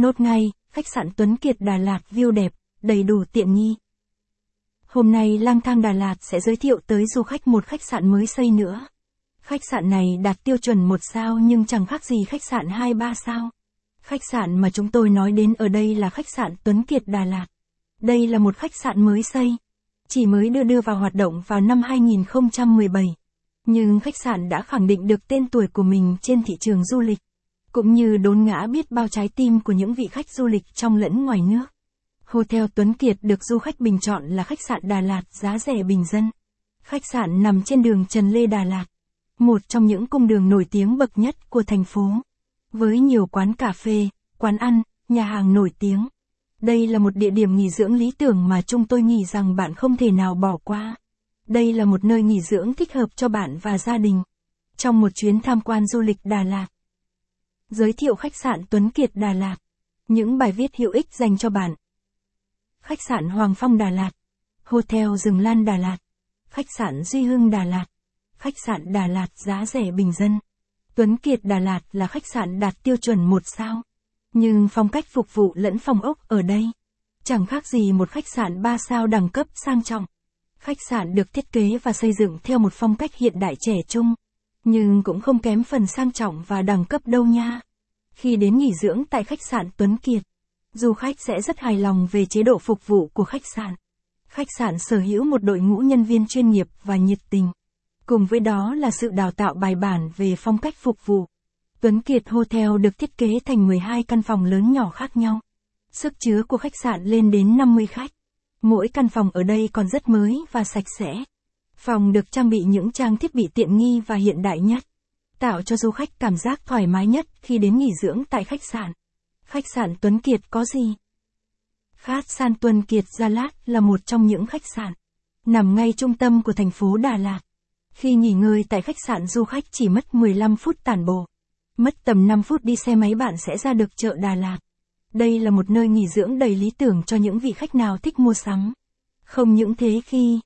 Nốt ngay, khách sạn Tuấn Kiệt Đà Lạt view đẹp, đầy đủ tiện nghi. Hôm nay lang thang Đà Lạt sẽ giới thiệu tới du khách một khách sạn mới xây nữa. Khách sạn này đạt tiêu chuẩn một sao nhưng chẳng khác gì khách sạn 2-3 sao. Khách sạn mà chúng tôi nói đến ở đây là khách sạn Tuấn Kiệt Đà Lạt. Đây là một khách sạn mới xây. Chỉ mới đưa đưa vào hoạt động vào năm 2017. Nhưng khách sạn đã khẳng định được tên tuổi của mình trên thị trường du lịch. Cũng như đốn ngã biết bao trái tim của những vị khách du lịch trong lẫn ngoài nước. Hotel Tuấn Kiệt được du khách bình chọn là khách sạn Đà Lạt giá rẻ bình dân. Khách sạn nằm trên đường Trần Lê Đà Lạt, một trong những cung đường nổi tiếng bậc nhất của thành phố. Với nhiều quán cà phê, quán ăn, nhà hàng nổi tiếng. Đây là một địa điểm nghỉ dưỡng lý tưởng mà chúng tôi nghĩ rằng bạn không thể nào bỏ qua. Đây là một nơi nghỉ dưỡng thích hợp cho bạn và gia đình. Trong một chuyến tham quan du lịch Đà Lạt. Giới thiệu khách sạn Tuấn Kiệt Đà Lạt. Những bài viết hữu ích dành cho bạn. Khách sạn Hoàng Phong Đà Lạt. Hotel Rừng Lan Đà Lạt. Khách sạn Duy Hưng Đà Lạt. Khách sạn Đà Lạt giá rẻ bình dân. Tuấn Kiệt Đà Lạt là khách sạn đạt tiêu chuẩn một sao. Nhưng phong cách phục vụ lẫn phòng ốc ở đây. Chẳng khác gì một khách sạn 3 sao đẳng cấp sang trọng. Khách sạn được thiết kế và xây dựng theo một phong cách hiện đại trẻ trung. Nhưng cũng không kém phần sang trọng và đẳng cấp đâu nha. Khi đến nghỉ dưỡng tại khách sạn Tuấn Kiệt, du khách sẽ rất hài lòng về chế độ phục vụ của khách sạn. Khách sạn sở hữu một đội ngũ nhân viên chuyên nghiệp và nhiệt tình. Cùng với đó là sự đào tạo bài bản về phong cách phục vụ. Tuấn Kiệt Hotel được thiết kế thành 12 căn phòng lớn nhỏ khác nhau. Sức chứa của khách sạn lên đến 50 khách. Mỗi căn phòng ở đây còn rất mới và sạch sẽ. Phòng được trang bị những trang thiết bị tiện nghi và hiện đại nhất, tạo cho du khách cảm giác thoải mái nhất khi đến nghỉ dưỡng tại khách sạn. Khách sạn Tuấn Kiệt có gì? Khách sạn Tuấn Kiệt Gia Lát là một trong những khách sạn nằm ngay trung tâm của thành phố Đà Lạt. Khi nghỉ ngơi tại khách sạn du khách chỉ mất 15 phút tản bộ. Mất tầm 5 phút đi xe máy bạn sẽ ra được chợ Đà Lạt. Đây là một nơi nghỉ dưỡng đầy lý tưởng cho những vị khách nào thích mua sắm. Không những thế khi